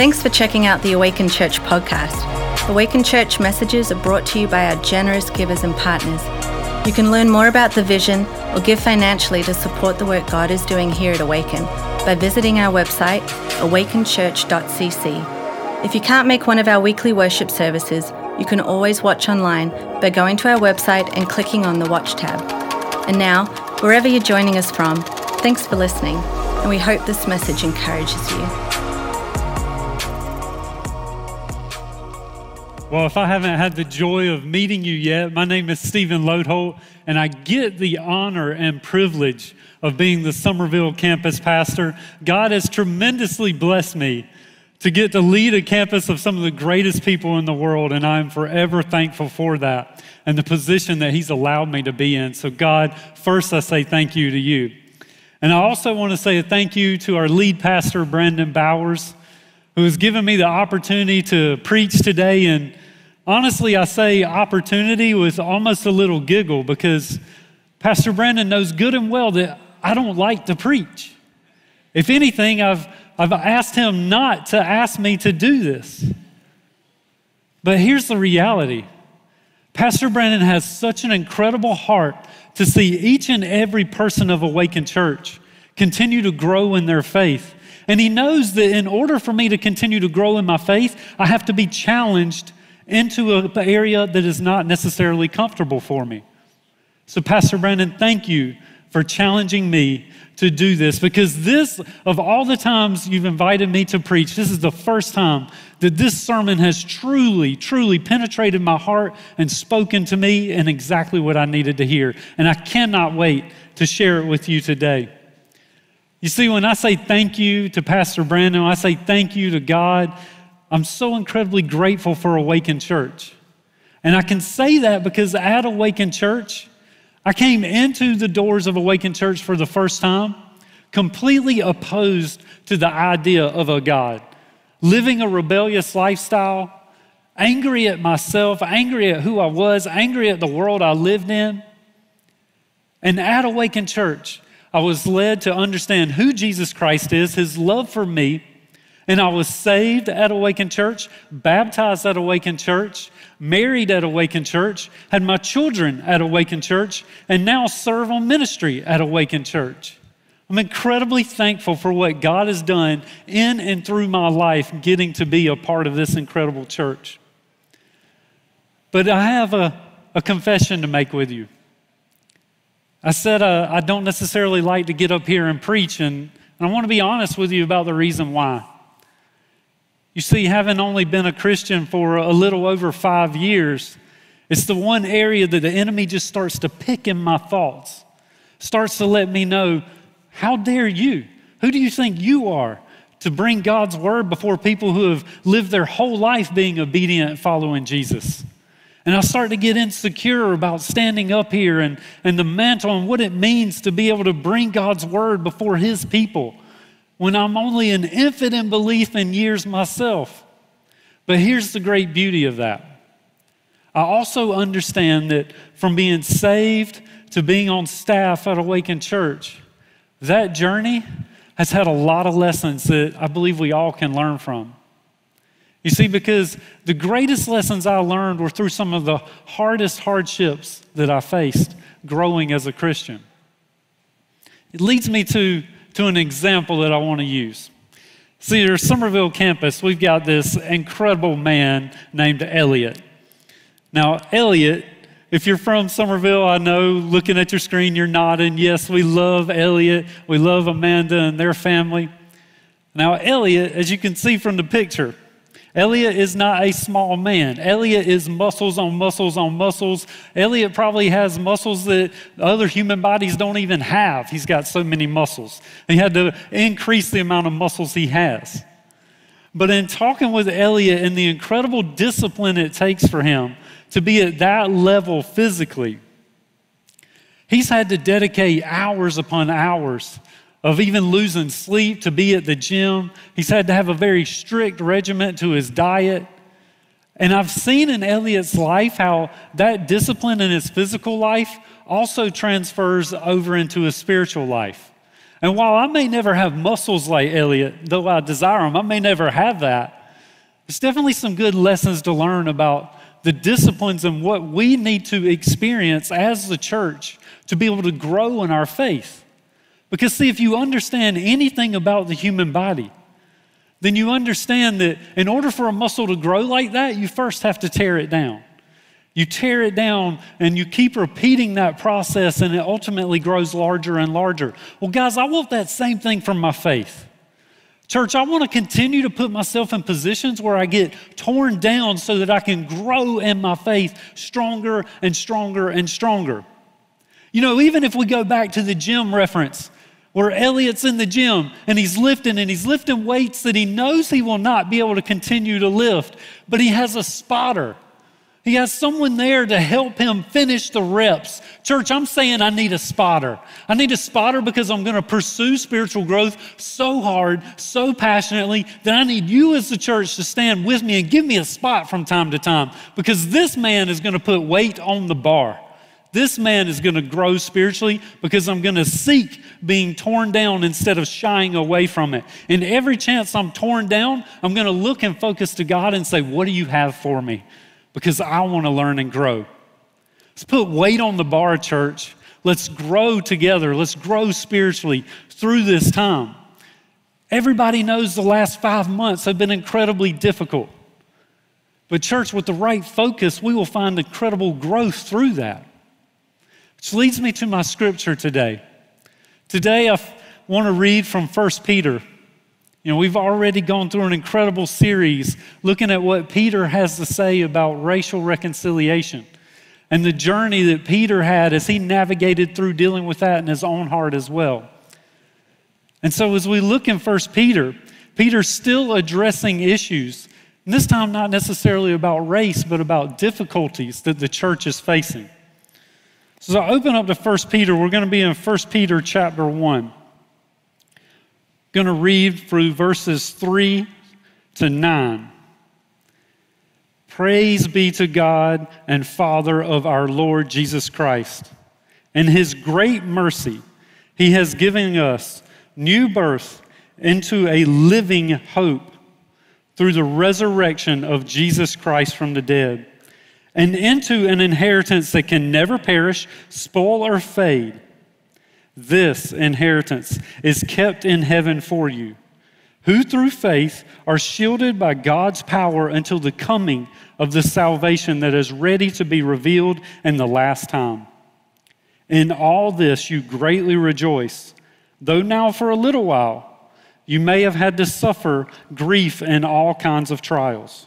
Thanks for checking out the Awaken Church podcast. Awaken Church messages are brought to you by our generous givers and partners. You can learn more about the vision or give financially to support the work God is doing here at Awaken by visiting our website, awakenchurch.cc. If you can't make one of our weekly worship services, you can always watch online by going to our website and clicking on the Watch tab. And now, wherever you're joining us from, thanks for listening, and we hope this message encourages you. Well, if I haven't had the joy of meeting you yet, my name is Stephen Lodeholt, and I get the honor and privilege of being the Summerville campus pastor. God has tremendously blessed me to get to lead a campus of some of the greatest people in the world, and I'm forever thankful for that and the position that He's allowed me to be in. So, God, first I say thank you to you. And I also want to say a thank you to our lead pastor, Brandon Bowers, who has given me the opportunity to preach today. And honestly, I say opportunity with almost a little giggle because Pastor Brandon knows good and well that I don't like to preach. If anything, I've, I've asked him not to ask me to do this. But here's the reality Pastor Brandon has such an incredible heart to see each and every person of Awaken Church continue to grow in their faith. And he knows that in order for me to continue to grow in my faith, I have to be challenged into an area that is not necessarily comfortable for me. So, Pastor Brandon, thank you for challenging me to do this because this, of all the times you've invited me to preach, this is the first time that this sermon has truly, truly penetrated my heart and spoken to me and exactly what I needed to hear. And I cannot wait to share it with you today. You see, when I say thank you to Pastor Brandon, I say thank you to God, I'm so incredibly grateful for Awaken Church. And I can say that because at Awaken Church, I came into the doors of Awaken Church for the first time completely opposed to the idea of a God, living a rebellious lifestyle, angry at myself, angry at who I was, angry at the world I lived in. And at Awaken Church, I was led to understand who Jesus Christ is, his love for me, and I was saved at Awaken Church, baptized at Awaken Church, married at Awaken Church, had my children at Awaken Church, and now serve on ministry at Awaken Church. I'm incredibly thankful for what God has done in and through my life, getting to be a part of this incredible church. But I have a, a confession to make with you. I said uh, I don't necessarily like to get up here and preach, and, and I want to be honest with you about the reason why. You see, having only been a Christian for a little over five years, it's the one area that the enemy just starts to pick in my thoughts, starts to let me know, how dare you? Who do you think you are to bring God's word before people who have lived their whole life being obedient following Jesus? And I start to get insecure about standing up here and, and the mantle and what it means to be able to bring God's word before His people when I'm only an infant in belief in years myself. But here's the great beauty of that. I also understand that from being saved to being on staff at Awaken Church, that journey has had a lot of lessons that I believe we all can learn from. You see, because the greatest lessons I learned were through some of the hardest hardships that I faced growing as a Christian. It leads me to to an example that I want to use. See, at our Summerville campus, we've got this incredible man named Elliot. Now, Elliot, if you're from Summerville, I know looking at your screen, you're nodding. Yes, we love Elliot. We love Amanda and their family. Now, Elliot, as you can see from the picture, Elliot is not a small man. Elliot is muscles on muscles on muscles. Elliot probably has muscles that other human bodies don't even have. He's got so many muscles. He had to increase the amount of muscles he has. But in talking with Elliot and the incredible discipline it takes for him to be at that level physically, he's had to dedicate hours upon hours of even losing sleep to be at the gym. He's had to have a very strict regiment to his diet. And I've seen in Elliot's life how that discipline in his physical life also transfers over into his spiritual life. And while I may never have muscles like Elliot, though I desire them, I may never have that. There's definitely some good lessons to learn about the disciplines and what we need to experience as the church to be able to grow in our faith. Because, see, if you understand anything about the human body, then you understand that in order for a muscle to grow like that, you first have to tear it down. You tear it down and you keep repeating that process, and it ultimately grows larger and larger. Well, guys, I want that same thing from my faith. Church, I want to continue to put myself in positions where I get torn down so that I can grow in my faith stronger and stronger and stronger. You know, even if we go back to the gym reference, where Elliot's in the gym and he's lifting and he's lifting weights that he knows he will not be able to continue to lift, but he has a spotter he has someone there to help him finish the reps. Church, I'm saying I need a spotter. I need a spotter because I'm going to pursue spiritual growth so hard, so passionately, that I need you as the church to stand with me and give me a spot from time to time because this man is going to put weight on the bar. This man is going to grow spiritually because I'm going to seek being torn down instead of shying away from it. And every chance I'm torn down, I'm going to look and focus to God and say, What do you have for me? because I want to learn and grow. Let's put weight on the bar, church. Let's grow together. Let's grow spiritually through this time. Everybody knows the last five months have been incredibly difficult. But, church, with the right focus, we will find incredible growth through that. Which leads me to my scripture today. Today, I want to read from 1 Peter you know, we've already gone through an incredible series looking at what Peter has to say about racial reconciliation and the journey that Peter had as he navigated through dealing with that in his own heart as well. And so, as we look in 1 Peter, Peter's still addressing issues, and this time not necessarily about race, but about difficulties that the church is facing. So, I open up to 1 Peter, we're going to be in 1 Peter chapter 1 I'm going to read through verses 3 to 9. Praise be to God and Father of our Lord Jesus Christ. In his great mercy, he has given us new birth into a living hope through the resurrection of Jesus Christ from the dead, and into an inheritance that can never perish, spoil, or fade this inheritance is kept in heaven for you, who through faith are shielded by God's power until the coming of the salvation that is ready to be revealed in the last time. In all this you greatly rejoice, though now for a little while you may have had to suffer grief and all kinds of trials.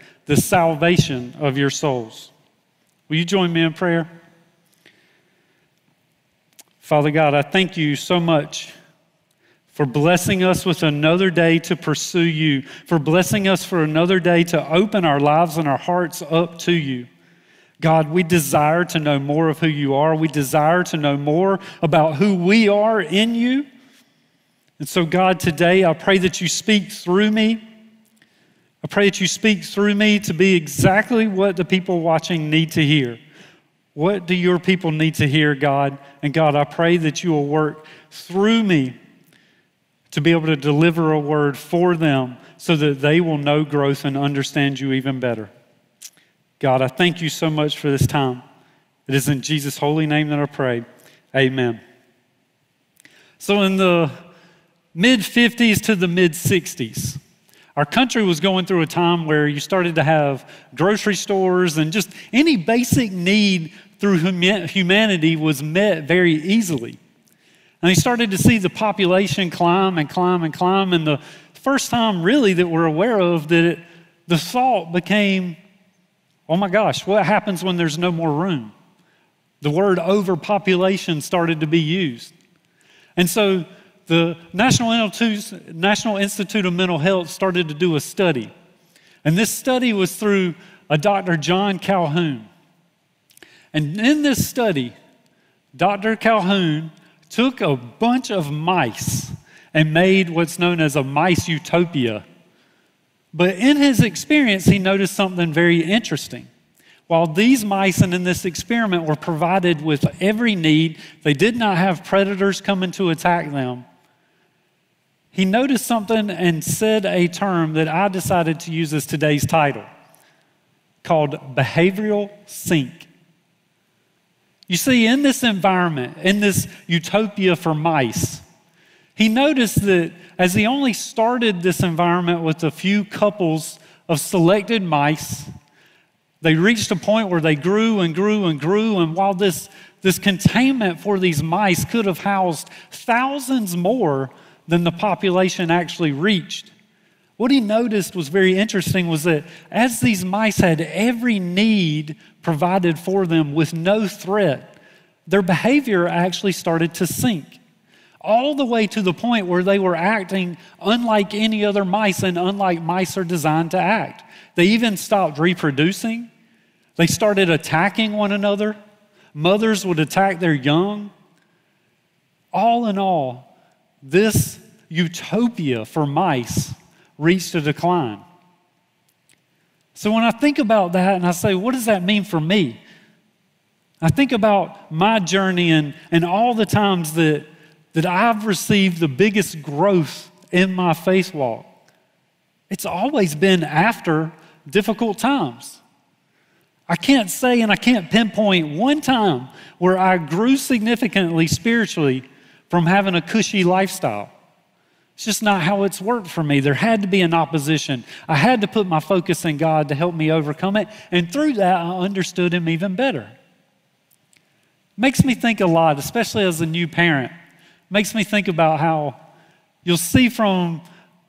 the salvation of your souls. Will you join me in prayer? Father God, I thank you so much for blessing us with another day to pursue you, for blessing us for another day to open our lives and our hearts up to you. God, we desire to know more of who you are. We desire to know more about who we are in you. And so, God, today I pray that you speak through me. I pray that you speak through me to be exactly what the people watching need to hear. What do your people need to hear, God? And God, I pray that you will work through me to be able to deliver a word for them so that they will know growth and understand you even better. God, I thank you so much for this time. It is in Jesus' holy name that I pray. Amen. So, in the mid 50s to the mid 60s, our country was going through a time where you started to have grocery stores and just any basic need through humanity was met very easily. And you started to see the population climb and climb and climb. And the first time, really, that we're aware of that it, the thought became, oh my gosh, what happens when there's no more room? The word overpopulation started to be used. And so the National Institute, National Institute of Mental Health started to do a study. And this study was through a Dr. John Calhoun. And in this study, Dr. Calhoun took a bunch of mice and made what's known as a mice utopia. But in his experience, he noticed something very interesting. While these mice and in this experiment were provided with every need, they did not have predators coming to attack them. He noticed something and said a term that I decided to use as today's title called behavioral sink. You see, in this environment, in this utopia for mice, he noticed that as he only started this environment with a few couples of selected mice, they reached a point where they grew and grew and grew. And while this, this containment for these mice could have housed thousands more than the population actually reached, what he noticed was very interesting was that as these mice had every need provided for them with no threat, their behavior actually started to sink. All the way to the point where they were acting unlike any other mice and unlike mice are designed to act. They even stopped reproducing. They started attacking one another. Mothers would attack their young. All in all, this utopia for mice reached a decline. So when I think about that and I say, what does that mean for me? I think about my journey and, and all the times that, that I've received the biggest growth in my faith walk. It's always been after difficult times. I can't say and I can't pinpoint one time where I grew significantly spiritually from having a cushy lifestyle. It's just not how it's worked for me. There had to be an opposition. I had to put my focus in God to help me overcome it. And through that, I understood Him even better. Makes me think a lot, especially as a new parent. Makes me think about how you'll see from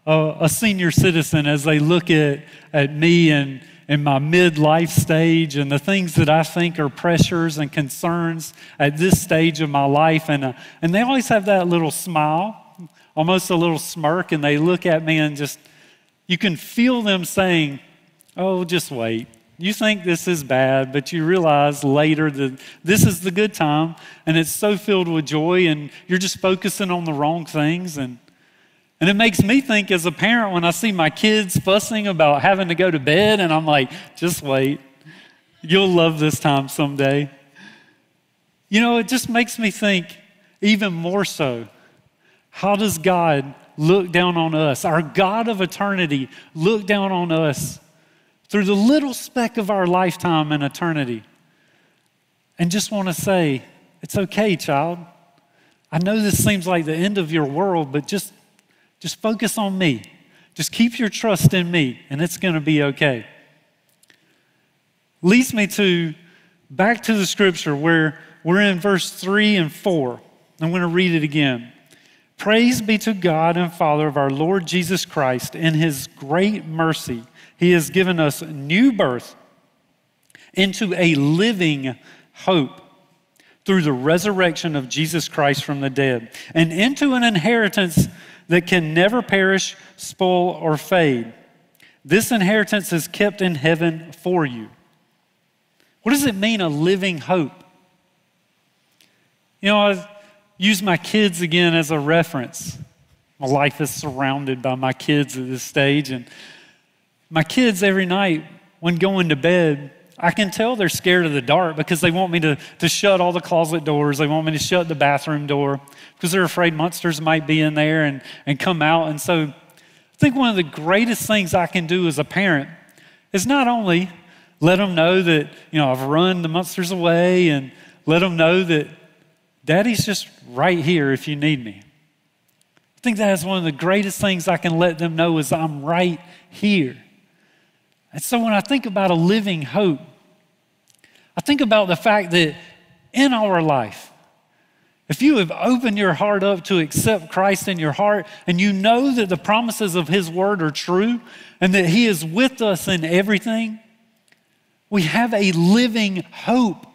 a, a senior citizen as they look at, at me and in my midlife stage and the things that I think are pressures and concerns at this stage of my life. And, uh, and they always have that little smile almost a little smirk, and they look at me and just, you can feel them saying, Oh, just wait. You think this is bad, but you realize later that this is the good time, and it's so filled with joy, and you're just focusing on the wrong things. And, and it makes me think as a parent when I see my kids fussing about having to go to bed, and I'm like, just wait. You'll love this time someday. You know, it just makes me think even more so how does God look down on us? Our God of eternity look down on us through the little speck of our lifetime and eternity. And just want to say, it's okay, child. I know this seems like the end of your world, but just, just focus on me. Just keep your trust in me, and it's going to be okay. Leads me to back to the scripture where we're in verse 3 and 4. I'm going to read it again. Praise be to God and Father of our Lord Jesus Christ. In his great mercy, he has given us new birth into a living hope through the resurrection of Jesus Christ from the dead, and into an inheritance that can never perish, spoil, or fade. This inheritance is kept in heaven for you. What does it mean, a living hope? You know, I use my kids again as a reference. My life is surrounded by my kids at this stage. And my kids, every night when going to bed, I can tell they're scared of the dark because they want me to, to shut all the closet doors. They want me to shut the bathroom door because they're afraid monsters might be in there and, and come out. And so I think one of the greatest things I can do as a parent is not only let them know that, you know, I've run the monsters away and let them know that Daddy's just right here if you need me. I think that is one of the greatest things I can let them know is I'm right here. And so when I think about a living hope, I think about the fact that in our life, if you have opened your heart up to accept Christ in your heart and you know that the promises of His Word are true and that He is with us in everything, we have a living hope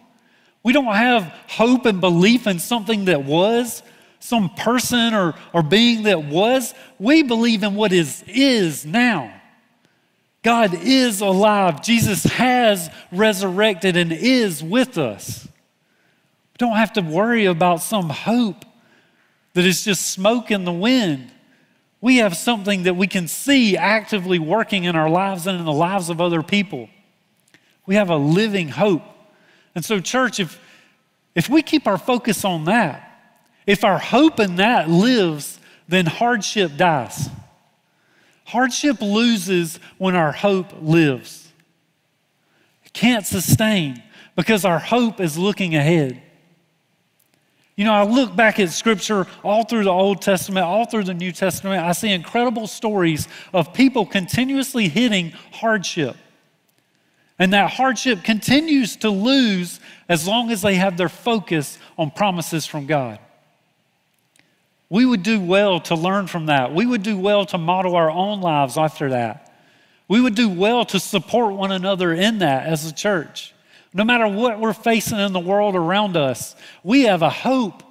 we don't have hope and belief in something that was, some person or, or being that was. We believe in what is is now. God is alive. Jesus has resurrected and is with us. We don't have to worry about some hope that is just smoke in the wind. We have something that we can see actively working in our lives and in the lives of other people. We have a living hope. And so, church, if, if we keep our focus on that, if our hope in that lives, then hardship dies. Hardship loses when our hope lives. It can't sustain because our hope is looking ahead. You know, I look back at scripture all through the Old Testament, all through the New Testament. I see incredible stories of people continuously hitting hardship. And that hardship continues to lose as long as they have their focus on promises from God. We would do well to learn from that. We would do well to model our own lives after that. We would do well to support one another in that as a church. No matter what we're facing in the world around us, we have a hope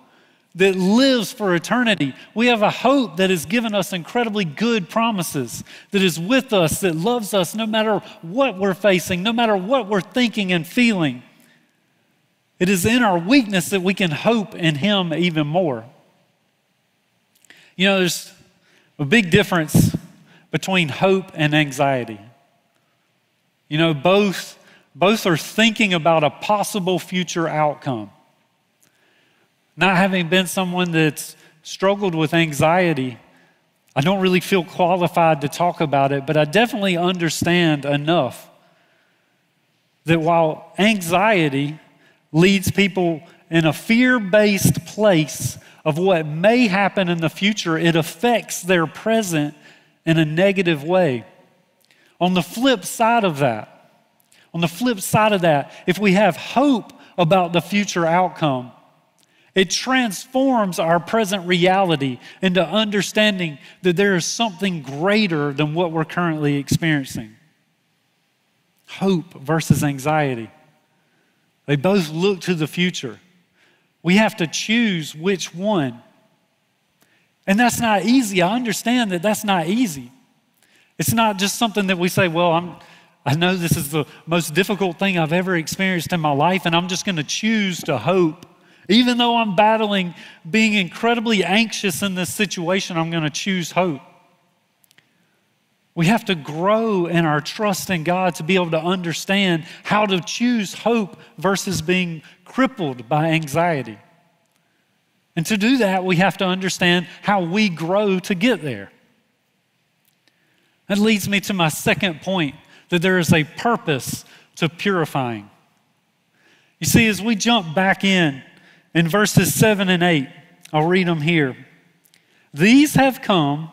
that lives for eternity. We have a hope that has given us incredibly good promises, that is with us, that loves us no matter what we're facing, no matter what we're thinking and feeling. It is in our weakness that we can hope in Him even more. You know, there's a big difference between hope and anxiety. You know, both both are thinking about a possible future outcome. Not having been someone that's struggled with anxiety, I don't really feel qualified to talk about it, but I definitely understand enough that while anxiety leads people in a fear based place of what may happen in the future, it affects their present in a negative way. On the flip side of that, on the flip side of that, if we have hope about the future outcome, it transforms our present reality into understanding that there is something greater than what we're currently experiencing. Hope versus anxiety. They both look to the future. We have to choose which one. And that's not easy. I understand that that's not easy. It's not just something that we say, well, I'm, I know this is the most difficult thing I've ever experienced in my life, and I'm just going to choose to hope. Even though I'm battling being incredibly anxious in this situation, I'm going to choose hope. We have to grow in our trust in God to be able to understand how to choose hope versus being crippled by anxiety. And to do that, we have to understand how we grow to get there. That leads me to my second point that there is a purpose to purifying. You see, as we jump back in, in verses 7 and 8, I'll read them here. These have come,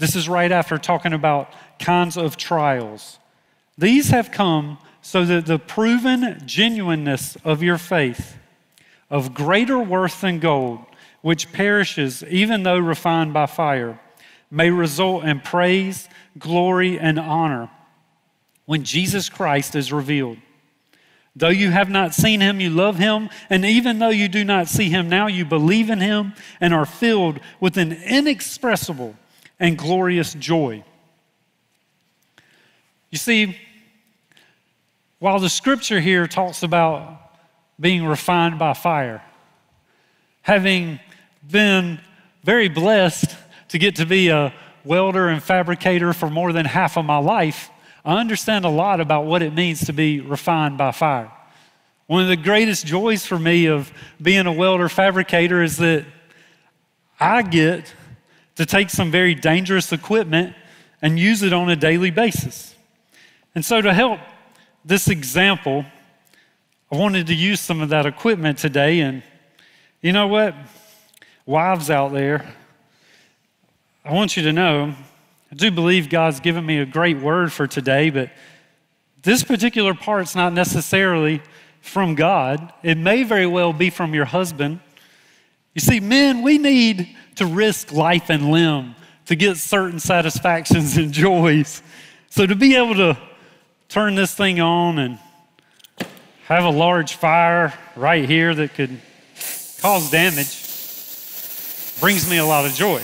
this is right after talking about kinds of trials. These have come so that the proven genuineness of your faith, of greater worth than gold, which perishes even though refined by fire, may result in praise, glory, and honor when Jesus Christ is revealed. Though you have not seen him, you love him. And even though you do not see him now, you believe in him and are filled with an inexpressible and glorious joy. You see, while the scripture here talks about being refined by fire, having been very blessed to get to be a welder and fabricator for more than half of my life, I understand a lot about what it means to be refined by fire. One of the greatest joys for me of being a welder fabricator is that I get to take some very dangerous equipment and use it on a daily basis. And so, to help this example, I wanted to use some of that equipment today. And you know what? Wives out there, I want you to know I do believe God's given me a great word for today, but this particular part's not necessarily from God. It may very well be from your husband. You see, men, we need to risk life and limb to get certain satisfactions and joys. So to be able to turn this thing on and have a large fire right here that could cause damage, brings me a lot of joy.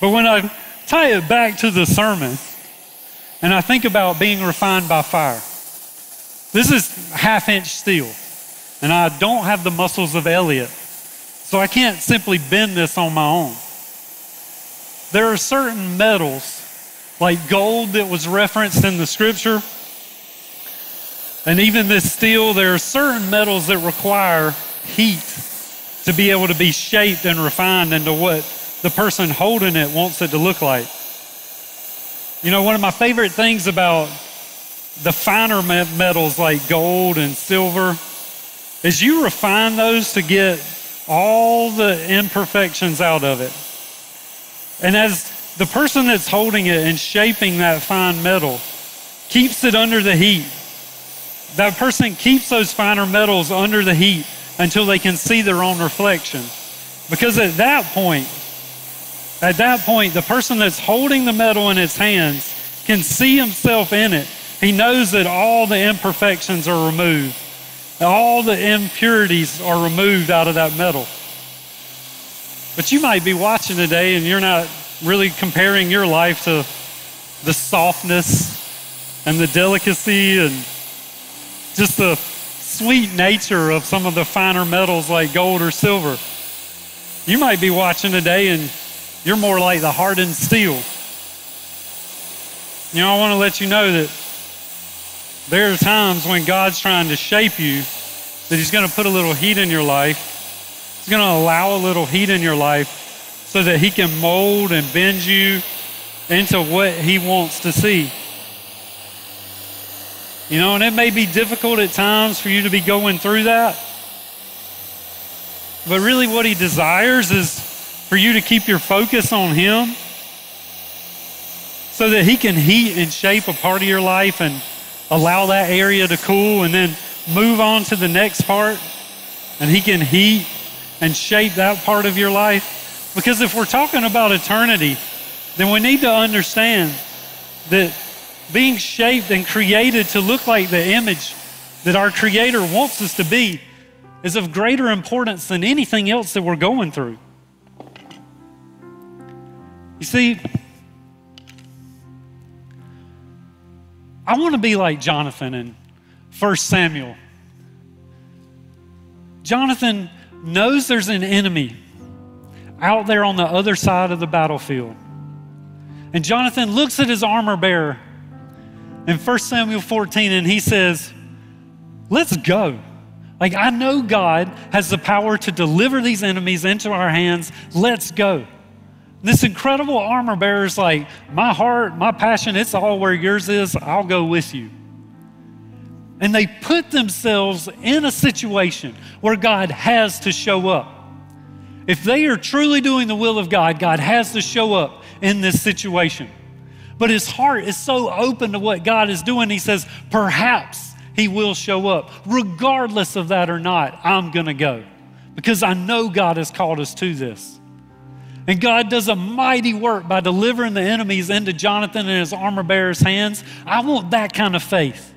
But when I tie it back to the sermon and I think about being refined by fire, this is half inch steel, and I don't have the muscles of Elliot, so I can't simply bend this on my own. There are certain metals, like gold that was referenced in the scripture, and even this steel, there are certain metals that require heat to be able to be shaped and refined into what the person holding it wants it to look like. You know, one of my favorite things about the finer metals like gold and silver is you refine those to get all the imperfections out of it. And as the person that's holding it and shaping that fine metal keeps it under the heat, that person keeps those finer metals under the heat until they can see their own reflection. Because at that point, at that point, the person that's holding the metal in his hands can see himself in it. He knows that all the imperfections are removed, all the impurities are removed out of that metal. But you might be watching today and you're not really comparing your life to the softness and the delicacy and just the sweet nature of some of the finer metals like gold or silver. You might be watching today and you're more like the hardened steel. You know, I want to let you know that there are times when God's trying to shape you that He's going to put a little heat in your life. He's going to allow a little heat in your life so that He can mold and bend you into what He wants to see. You know, and it may be difficult at times for you to be going through that. But really, what He desires is for you to keep your focus on Him so that He can heat and shape a part of your life and allow that area to cool and then move on to the next part and He can heat and shape that part of your life. Because if we're talking about eternity, then we need to understand that being shaped and created to look like the image that our Creator wants us to be is of greater importance than anything else that we're going through. You see, I want to be like Jonathan in 1 Samuel. Jonathan knows there's an enemy out there on the other side of the battlefield. And Jonathan looks at his armor bearer in 1 Samuel 14 and he says, Let's go. Like, I know God has the power to deliver these enemies into our hands. Let's go. This incredible armor bearer is like, my heart, my passion, it's all where yours is. I'll go with you. And they put themselves in a situation where God has to show up. If they are truly doing the will of God, God has to show up in this situation. But his heart is so open to what God is doing, he says, perhaps he will show up. Regardless of that or not, I'm going to go because I know God has called us to this. And God does a mighty work by delivering the enemies into Jonathan and his armor bearer's hands. I want that kind of faith.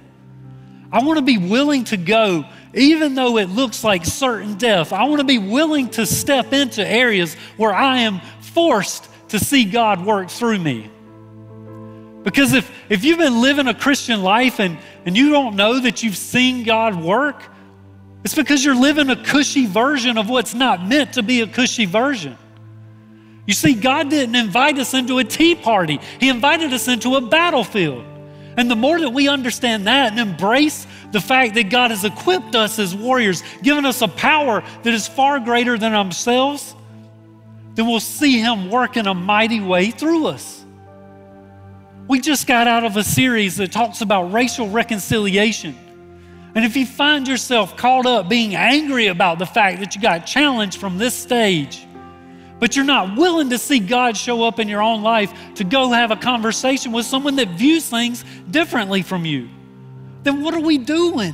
I want to be willing to go, even though it looks like certain death. I want to be willing to step into areas where I am forced to see God work through me. Because if, if you've been living a Christian life and, and you don't know that you've seen God work, it's because you're living a cushy version of what's not meant to be a cushy version. You see, God didn't invite us into a tea party, He invited us into a battlefield. And the more that we understand that and embrace the fact that God has equipped us as warriors, given us a power that is far greater than ourselves, then we'll see Him work in a mighty way through us. We just got out of a series that talks about racial reconciliation. And if you find yourself caught up being angry about the fact that you got challenged from this stage, but you're not willing to see God show up in your own life to go have a conversation with someone that views things differently from you, then what are we doing?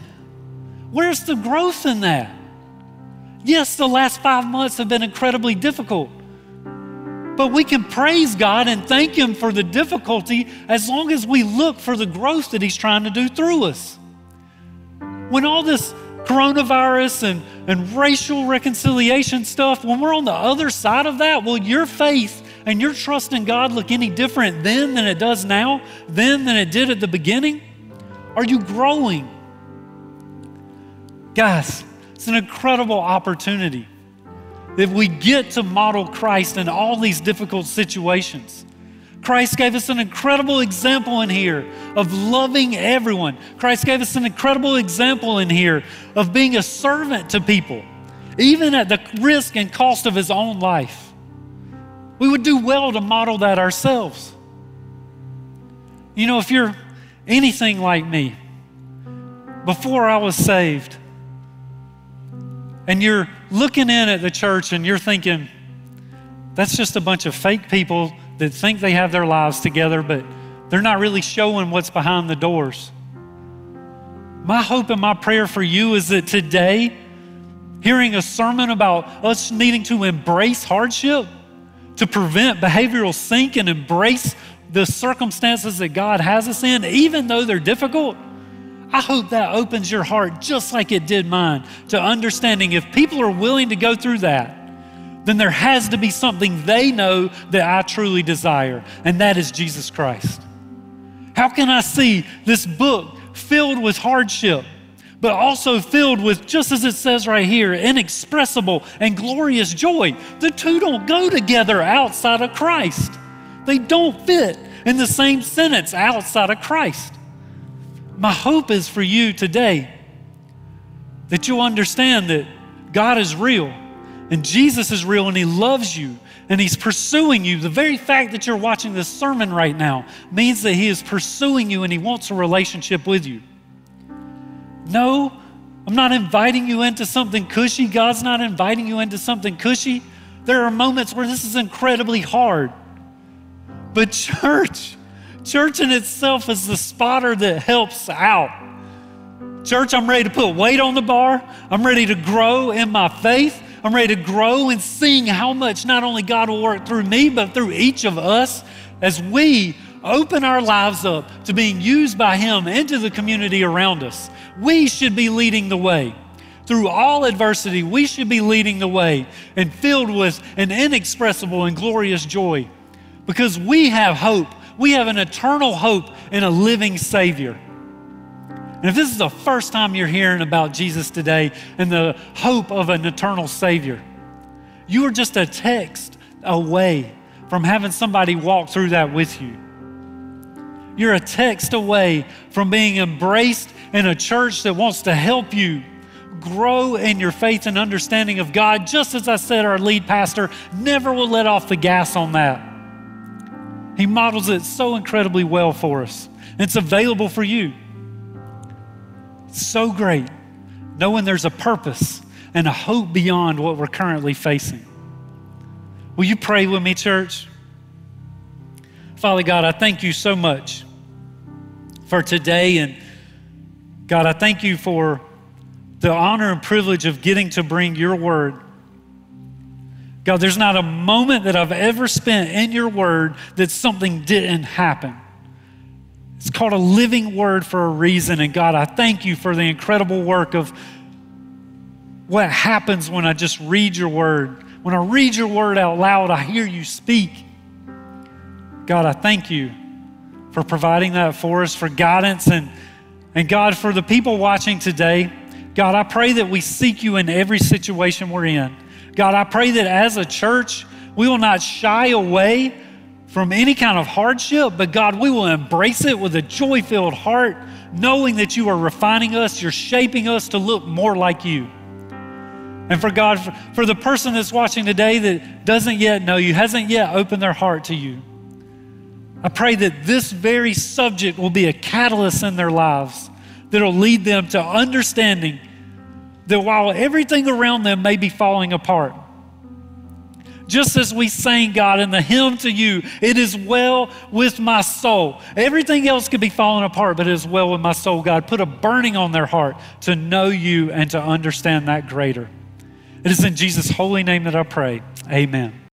Where's the growth in that? Yes, the last five months have been incredibly difficult. But we can praise God and thank Him for the difficulty as long as we look for the growth that He's trying to do through us. When all this coronavirus and, and racial reconciliation stuff, when we're on the other side of that, will your faith and your trust in God look any different then than it does now, then than it did at the beginning? Are you growing? Guys, it's an incredible opportunity that we get to model Christ in all these difficult situations. Christ gave us an incredible example in here of loving everyone. Christ gave us an incredible example in here of being a servant to people, even at the risk and cost of his own life. We would do well to model that ourselves. You know, if you're anything like me, before I was saved, and you're looking in at the church and you're thinking, that's just a bunch of fake people that think they have their lives together, but they're not really showing what's behind the doors. My hope and my prayer for you is that today, hearing a sermon about us needing to embrace hardship, to prevent behavioral sink and embrace the circumstances that God has us in, even though they're difficult, I hope that opens your heart just like it did mine to understanding if people are willing to go through that, then there has to be something they know that I truly desire, and that is Jesus Christ. How can I see this book filled with hardship, but also filled with, just as it says right here, inexpressible and glorious joy? The two don't go together outside of Christ, they don't fit in the same sentence outside of Christ. My hope is for you today that you'll understand that God is real and Jesus is real and He loves you and He's pursuing you. The very fact that you're watching this sermon right now means that He is pursuing you and He wants a relationship with you. No, I'm not inviting you into something cushy. God's not inviting you into something cushy. There are moments where this is incredibly hard. But, church, Church in itself is the spotter that helps out. Church, I'm ready to put weight on the bar. I'm ready to grow in my faith. I'm ready to grow and seeing how much not only God will work through me, but through each of us as we open our lives up to being used by Him into the community around us. We should be leading the way. Through all adversity, we should be leading the way and filled with an inexpressible and glorious joy because we have hope we have an eternal hope in a living Savior. And if this is the first time you're hearing about Jesus today and the hope of an eternal Savior, you are just a text away from having somebody walk through that with you. You're a text away from being embraced in a church that wants to help you grow in your faith and understanding of God. Just as I said, our lead pastor never will let off the gas on that. He models it so incredibly well for us. It's available for you. So great knowing there's a purpose and a hope beyond what we're currently facing. Will you pray with me, church? Father God, I thank you so much for today. And God, I thank you for the honor and privilege of getting to bring your word God, there's not a moment that I've ever spent in your word that something didn't happen. It's called a living word for a reason. And God, I thank you for the incredible work of what happens when I just read your word. When I read your word out loud, I hear you speak. God, I thank you for providing that for us, for guidance. And, and God, for the people watching today, God, I pray that we seek you in every situation we're in. God, I pray that as a church, we will not shy away from any kind of hardship, but God, we will embrace it with a joy filled heart, knowing that you are refining us, you're shaping us to look more like you. And for God, for, for the person that's watching today that doesn't yet know you, hasn't yet opened their heart to you, I pray that this very subject will be a catalyst in their lives that'll lead them to understanding that while everything around them may be falling apart, just as we sang, God, in the hymn to you, it is well with my soul. Everything else could be falling apart, but it is well with my soul, God. Put a burning on their heart to know you and to understand that greater. It is in Jesus' holy name that I pray. Amen.